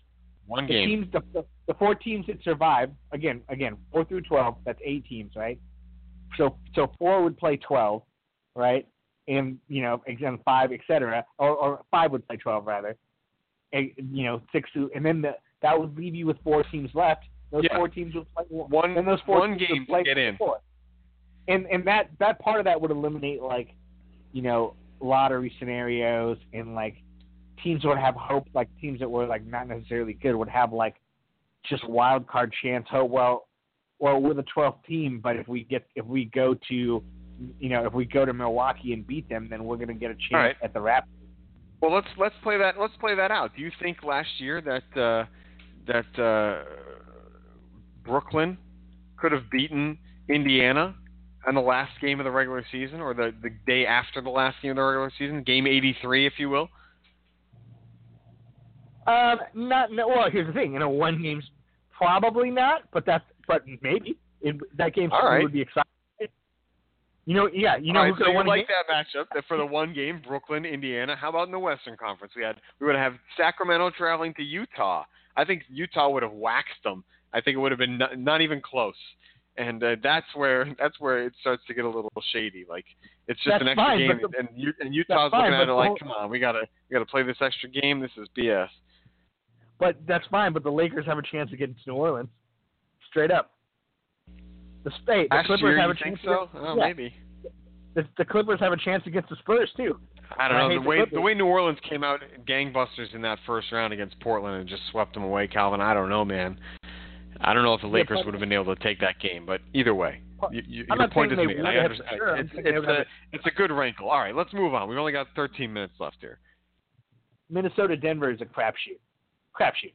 One the game. Teams, the, the, the four teams that survive again, again, four through twelve. That's eight teams, right? So, so four would play twelve, right? And you know, again, five, etc. Or, or five would play twelve rather. And, you know, six to, and then the, that would leave you with four teams left. Those yeah. four teams would play one. And those four one game play get in. Four. And and that that part of that would eliminate like, you know, lottery scenarios and like teams would have hope, like teams that were like not necessarily good would have like just wild card chance hope. Well, well, we're the 12th team, but if we get if we go to you know if we go to Milwaukee and beat them, then we're going to get a chance right. at the Raptors. Well, let's let's play that let's play that out. Do you think last year that uh, that uh, Brooklyn could have beaten Indiana on the last game of the regular season, or the the day after the last game of the regular season, game 83, if you will? Um, not no. Well, here's the thing. You know, one game's probably not, but that's but maybe it, that game All right. would be exciting. You know, yeah, you know All right, who so you like game? that matchup that for the one game, Brooklyn, Indiana. How about in the Western Conference? We had we would have Sacramento traveling to Utah. I think Utah would have waxed them. I think it would have been not, not even close. And uh, that's where that's where it starts to get a little shady. Like it's just That's an extra fine, game, the- and, U- and Utah's fine, looking at but it like, whole- come on, we gotta we gotta play this extra game. This is BS. But that's fine. But the Lakers have a chance to get into New Orleans, straight up. The state, the Last Clippers year, have a think chance. so? Oh, yeah, maybe. The, the Clippers have a chance against the Spurs too. I don't I know hate the the way Clippers. the way New Orleans came out gangbusters in that first round against Portland and just swept them away, Calvin. I don't know, man. I don't know if the Lakers but- would have been able to take that game, but either way, you, you, your point is made. I understand. sure, I'm It's, it's a it's a good wrinkle. All right, let's move on. We've only got 13 minutes left here. Minnesota Denver is a crapshoot. Crapshoot.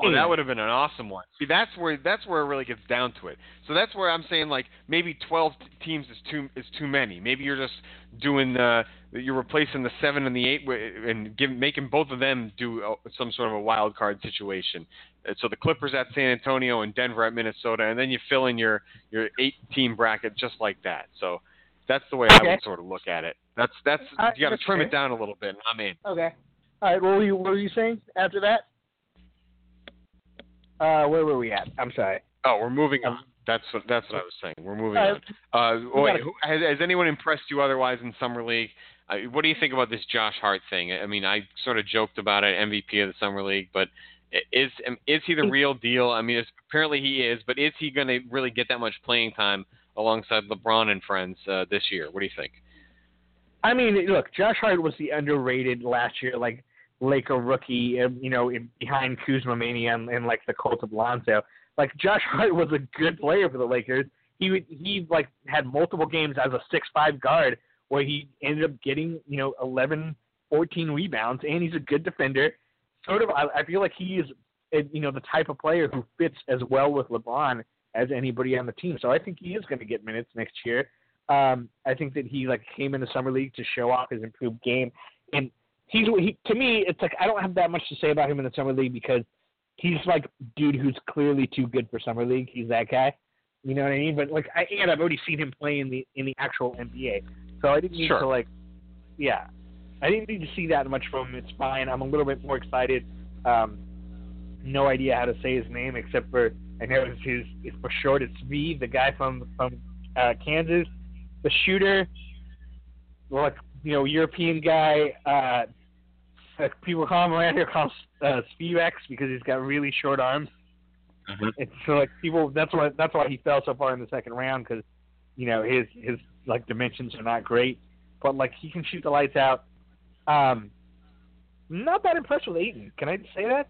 Oh, that would have been an awesome one. See, that's where that's where it really gets down to it. So that's where I'm saying like maybe 12 teams is too is too many. Maybe you're just doing uh you're replacing the seven and the eight and give, making both of them do uh, some sort of a wild card situation. Uh, So the Clippers at San Antonio and Denver at Minnesota, and then you fill in your your eight team bracket just like that. So that's the way I would sort of look at it. That's that's Uh, you got to trim fair. it down a little bit. I'm in. Okay. All right. What were you What were you saying after that? Uh, where were we at? I'm sorry. Oh, we're moving on. That's what that's what I was saying. We're moving Uh, on. Uh, wait, who, has, has anyone impressed you otherwise in summer league? Uh, what do you think about this Josh Hart thing? I mean, I sort of joked about it, MVP of the summer league, but is um, is he the real deal? I mean, apparently he is, but is he going to really get that much playing time alongside LeBron and friends uh, this year? What do you think? I mean, look, Josh Hart was the underrated last year, like Laker rookie, you know, in, behind Kuzma Mania and, and like the cult of Lonzo. Like Josh Hart was a good player for the Lakers. He would- he like had multiple games as a six five guard where he ended up getting you know 11, 14 rebounds, and he's a good defender. Sort of, I, I feel like he is, uh, you know, the type of player who fits as well with LeBron as anybody on the team. So I think he is going to get minutes next year. Um, I think that he like came into summer league to show off his improved game, and he's he, to me. It's like I don't have that much to say about him in the summer league because he's like dude who's clearly too good for summer league. He's that guy. You know what I mean? But like, I, and I've already seen him play in the in the actual NBA, so I didn't need Sure. to like, yeah, I didn't need to see that much from him. It's fine. I'm a little bit more excited. Um, no idea how to say his name except for I know it's his. It's for short. It's V, the guy from from uh, Kansas, the shooter, like you know European guy. Uh, people call him around here called uh, Spevex because he's got really short arms. And so like people, that's why that's why he fell so far in the second round because you know his his like dimensions are not great, but like he can shoot the lights out. Um, not that impressed with Ayton. Can I say that?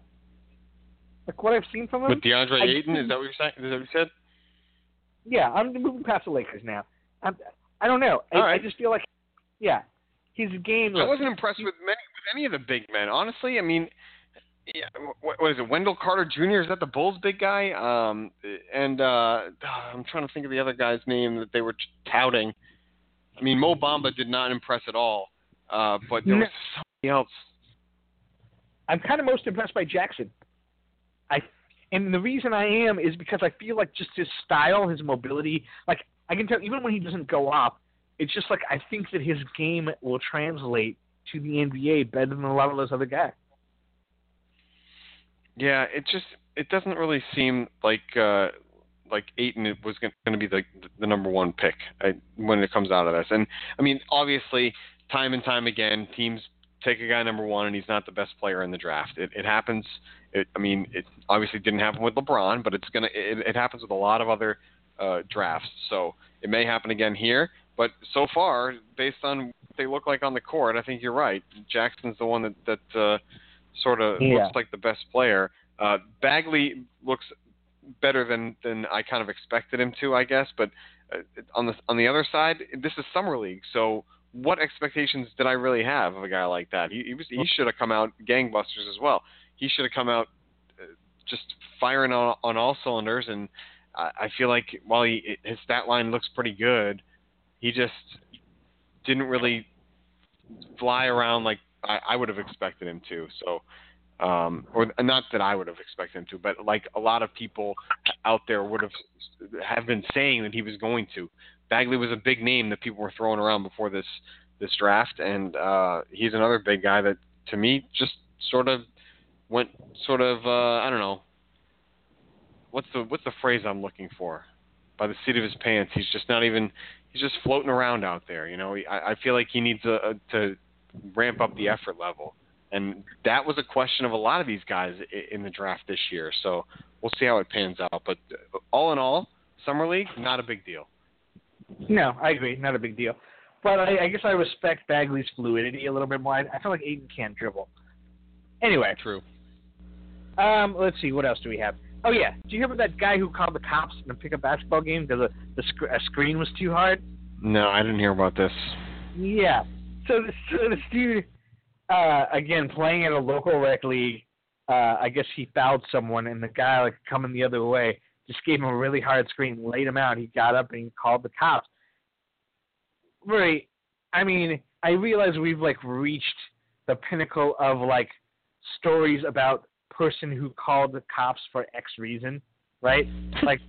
Like what I've seen from him. With DeAndre I- Ayton, is that what you're saying? Is that what you said? Yeah, I'm moving past the Lakers now. I'm, I don't know. I, All I just feel like, yeah, his game. I wasn't impressed with many with any of the big men, honestly. I mean, yeah, what, what is it? Wendell Carter Jr. is that the Bulls' big guy? Um, and uh, I'm trying to think of the other guy's name that they were touting. I mean, Mo Bamba did not impress at all, uh, but there No. was somebody else. I'm kind of most impressed by Jackson. I and the reason I am is because I feel like just his style, his mobility, like I can tell even when he doesn't go up, it's just like I think that his game will translate to the NBA better than a lot of those other guys. Yeah, it just it doesn't really seem like uh, like Ayton was going to be the the number one pick when it comes out of this. And I mean, obviously, time and time again, teams take a guy number one and he's not the best player in the draft. It, it happens. It, I mean, it obviously didn't happen with LeBron, but it's gonna it, it happens with a lot of other uh, drafts. So it may happen again here. But so far, based on what they look like on the court, I think you're right. Jackson's the one that that uh, sort of Yeah. looks like the best player. Uh, Bagley looks better than than I kind of expected him to, I guess. But uh, on the on the other side, this is summer league, so what expectations did I really have of a guy like that? He, he was he should have come out gangbusters as well. He should have come out uh, just firing on on all cylinders, and I, I feel like while he his stat line looks pretty good, he just didn't really fly around like I, I would have expected him to. So. Um, or not that I would have expected him to, but like a lot of people out there would have have been saying that he was going to. Bagley was a big name that people were throwing around before this this draft, and uh, he's another big guy that to me just sort of went sort of uh, I don't know what's the what's the phrase I'm looking for by the seat of his pants. He's just not even he's just floating around out there. You know, I, I feel like he needs a, a, to ramp up the effort level. And that was a question of a lot of these guys i- in the draft this year. So we'll see how it pans out. But uh, all in all, summer league not a big deal. No, I agree. Not a big deal. But I, I guess I respect Bagley's fluidity a little bit more. I, I feel like Ayton can't dribble. Anyway, True. um, let's see. What else do we have? Oh yeah, did you hear about that guy who called the cops in a pickup basketball game because the the sc- a screen was too hard? No, I didn't hear about this. Yeah. So this, so this dude, uh, again, playing at a local rec league, uh, I guess he fouled someone, and the guy, like, coming the other way, just gave him a really hard screen, laid him out. He got up and he called the cops. Right. I mean, I realize we've, like, reached the pinnacle of, like, stories about person who called the cops for X reason, right? Like,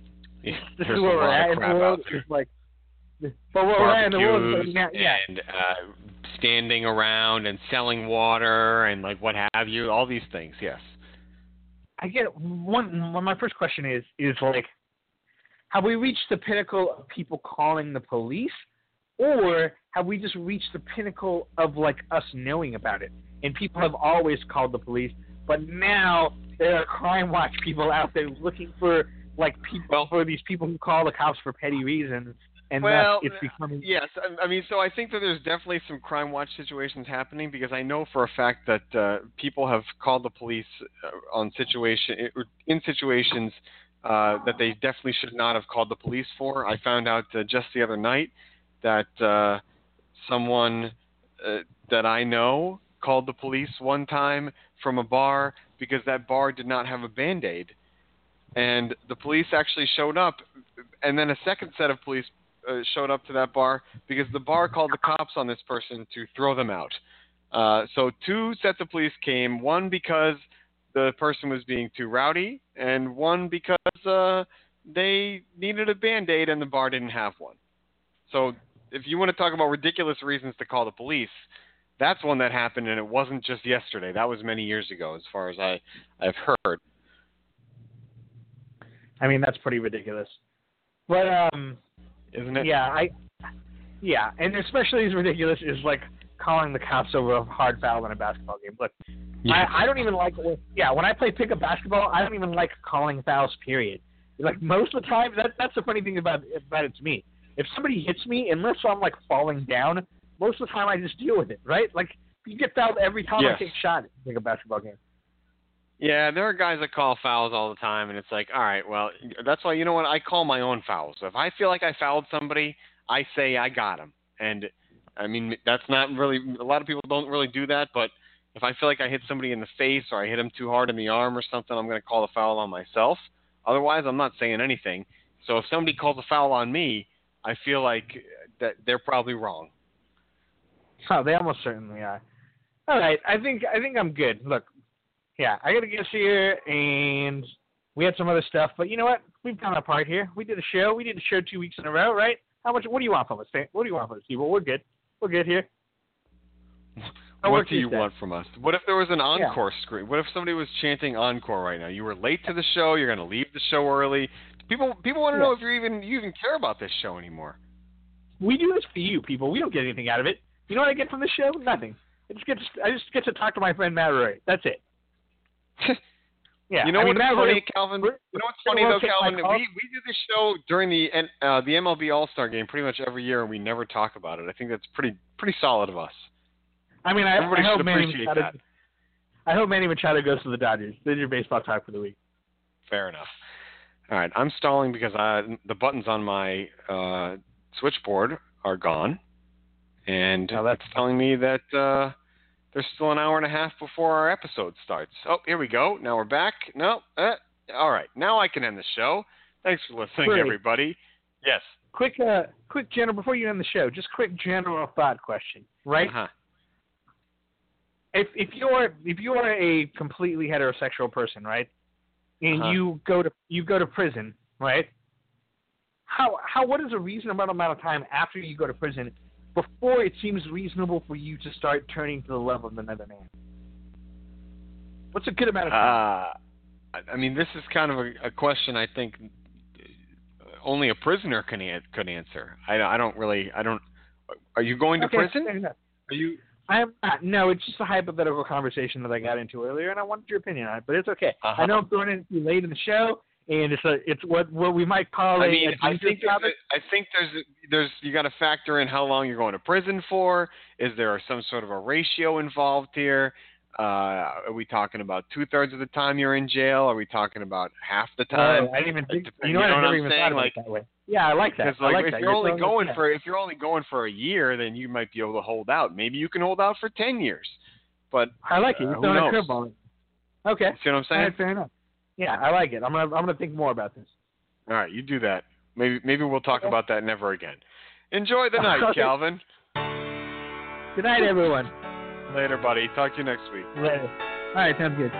Yeah, this is where we're at in the world. like, but where we're at in the world yeah, and uh, standing around and selling water and like what have you, all these things. Yes. I get one. My first question is is like, have we reached the pinnacle of people calling the police, or have we just reached the pinnacle of like us knowing about it? And people have always called the police, but now there are crime watch people out there looking for like people Well- for these people who call the cops for petty reasons, and Well, it's becoming. Yes, I, I mean, so I think that there's definitely some crime watch situations happening because I know for a fact that uh, people have called the police uh, on situation in situations uh, that they definitely should not have called the police for. I found out uh, just the other night that uh, someone uh, that I know called the police one time from a bar because that bar did not have a band aid. And the police actually showed up, and then a second set of police uh, showed up to that bar because the bar called the cops on this person to throw them out. Uh, so two sets of police came, one because the person was being too rowdy, and one because uh, they needed a band aid and the bar didn't have one. So if you want to talk about ridiculous reasons to call the police, that's one that happened, and it wasn't just yesterday. That was many years ago, as far as I I've heard. I mean, that's pretty ridiculous. But um, Isn't it? Yeah, I. Yeah, and especially as ridiculous is like calling the cops over a hard foul in a basketball game. Look, Yeah. I, I don't even like. Yeah, when I play pickup basketball, I don't even like calling fouls. Period. Like most of the time, that that's the funny thing about about it to me. If somebody hits me, unless I'm like falling down, most of the time I just deal with it. Right? Like you get fouled every time Yes. I take a shot at a basketball game. Yeah, there are guys that call fouls all the time, and it's like, all right, well, that's why you know what I call my own fouls. So if I feel like I fouled somebody, I say I got him, and I mean that's not really a lot of people don't really do that, but if I feel like I hit somebody in the face or I hit him too hard in the arm or something, I'm going to call a foul on myself. Otherwise, I'm not saying anything. So if somebody calls a foul on me, I feel like that they're probably wrong. Oh, they almost certainly are. All right, I think I think I'm good. Look, yeah, I got to get here, and we had some other stuff, but you know what? We've done our part here. We did a show. We did a show two weeks in a row, right? How much? What do you want from us? What do you want from us, people? We're good. We're good here. What do you want from us? What if there was an encore screen? What if somebody was chanting encore right now? You were late to the show. You're going to leave the show early. People people want to know if you're even you even care about this show anymore. We do this for you, people. We don't get anything out of it. You know what I get from this show? Nothing. I just get to, I just get to talk to my friend Matt Roy. That's it. Yeah. You know I what's mean, that funny, Calvin? You know what's funny though, Calvin? We we do this show during the uh, the MLB All Star Game pretty much every year, and we never talk about it. I think that's pretty pretty solid of us. I mean, I, Everybody I hope should Manny appreciate Machado. that. I hope Manny Machado goes to the Dodgers. There's your baseball talk for the week. Fair enough. All right, I'm stalling because I, the buttons on my uh, switchboard are gone, and Now that's- telling me that uh, there's still an hour and a half before our episode starts. Oh, here we go. Now we're back. No, uh, all right. Now I can end the show. Thanks for listening, Great. everybody. Yes. Quick, uh, quick general before you end the show. Just quick general thought question, right? Uh-huh. If if you're if you are a completely heterosexual person, right, and Uh-huh. you go to you go to prison, right? How how what is a reasonable amount of time after you go to prison before it seems reasonable for you to start turning to the love of another man? What's a good amount of time? Uh, I- mean, this is kind of a, a question I think only a prisoner can an- could answer. I, I don't really. I don't. Are you going to Okay, prison? Are you? I'm not. No, it's just a hypothetical conversation that I got into earlier, and I wanted your opinion on it. But it's okay. Uh-huh. I know I'm throwing it too late in the show, and it's a it's what what we might call I mean, a I think a, I think there's there's you got to factor in how long you're going to prison for. Is there some sort of a ratio involved here? Uh, are we talking about two thirds of the time you're in jail? Are we talking about half the time? Oh, I didn't even think. It You know, you know I never I'm even saying? thought about Like- that way. Yeah, I like that. Because like, like if that. you're only throwing it- going for if you're only going for a year, then you might be able to hold out. Maybe you can hold out for ten years. But I like it. uh, You're who throwing a curveball. Okay. see what I'm saying? right, fair enough. Yeah, I like it. I'm gonna I'm gonna think more about this. All right, you do that. Maybe maybe we'll talk Okay. about that never again. Enjoy the night, Okay. Calvin. Good night, everyone. Later, buddy. Talk to you next week. Later. All right, sounds good.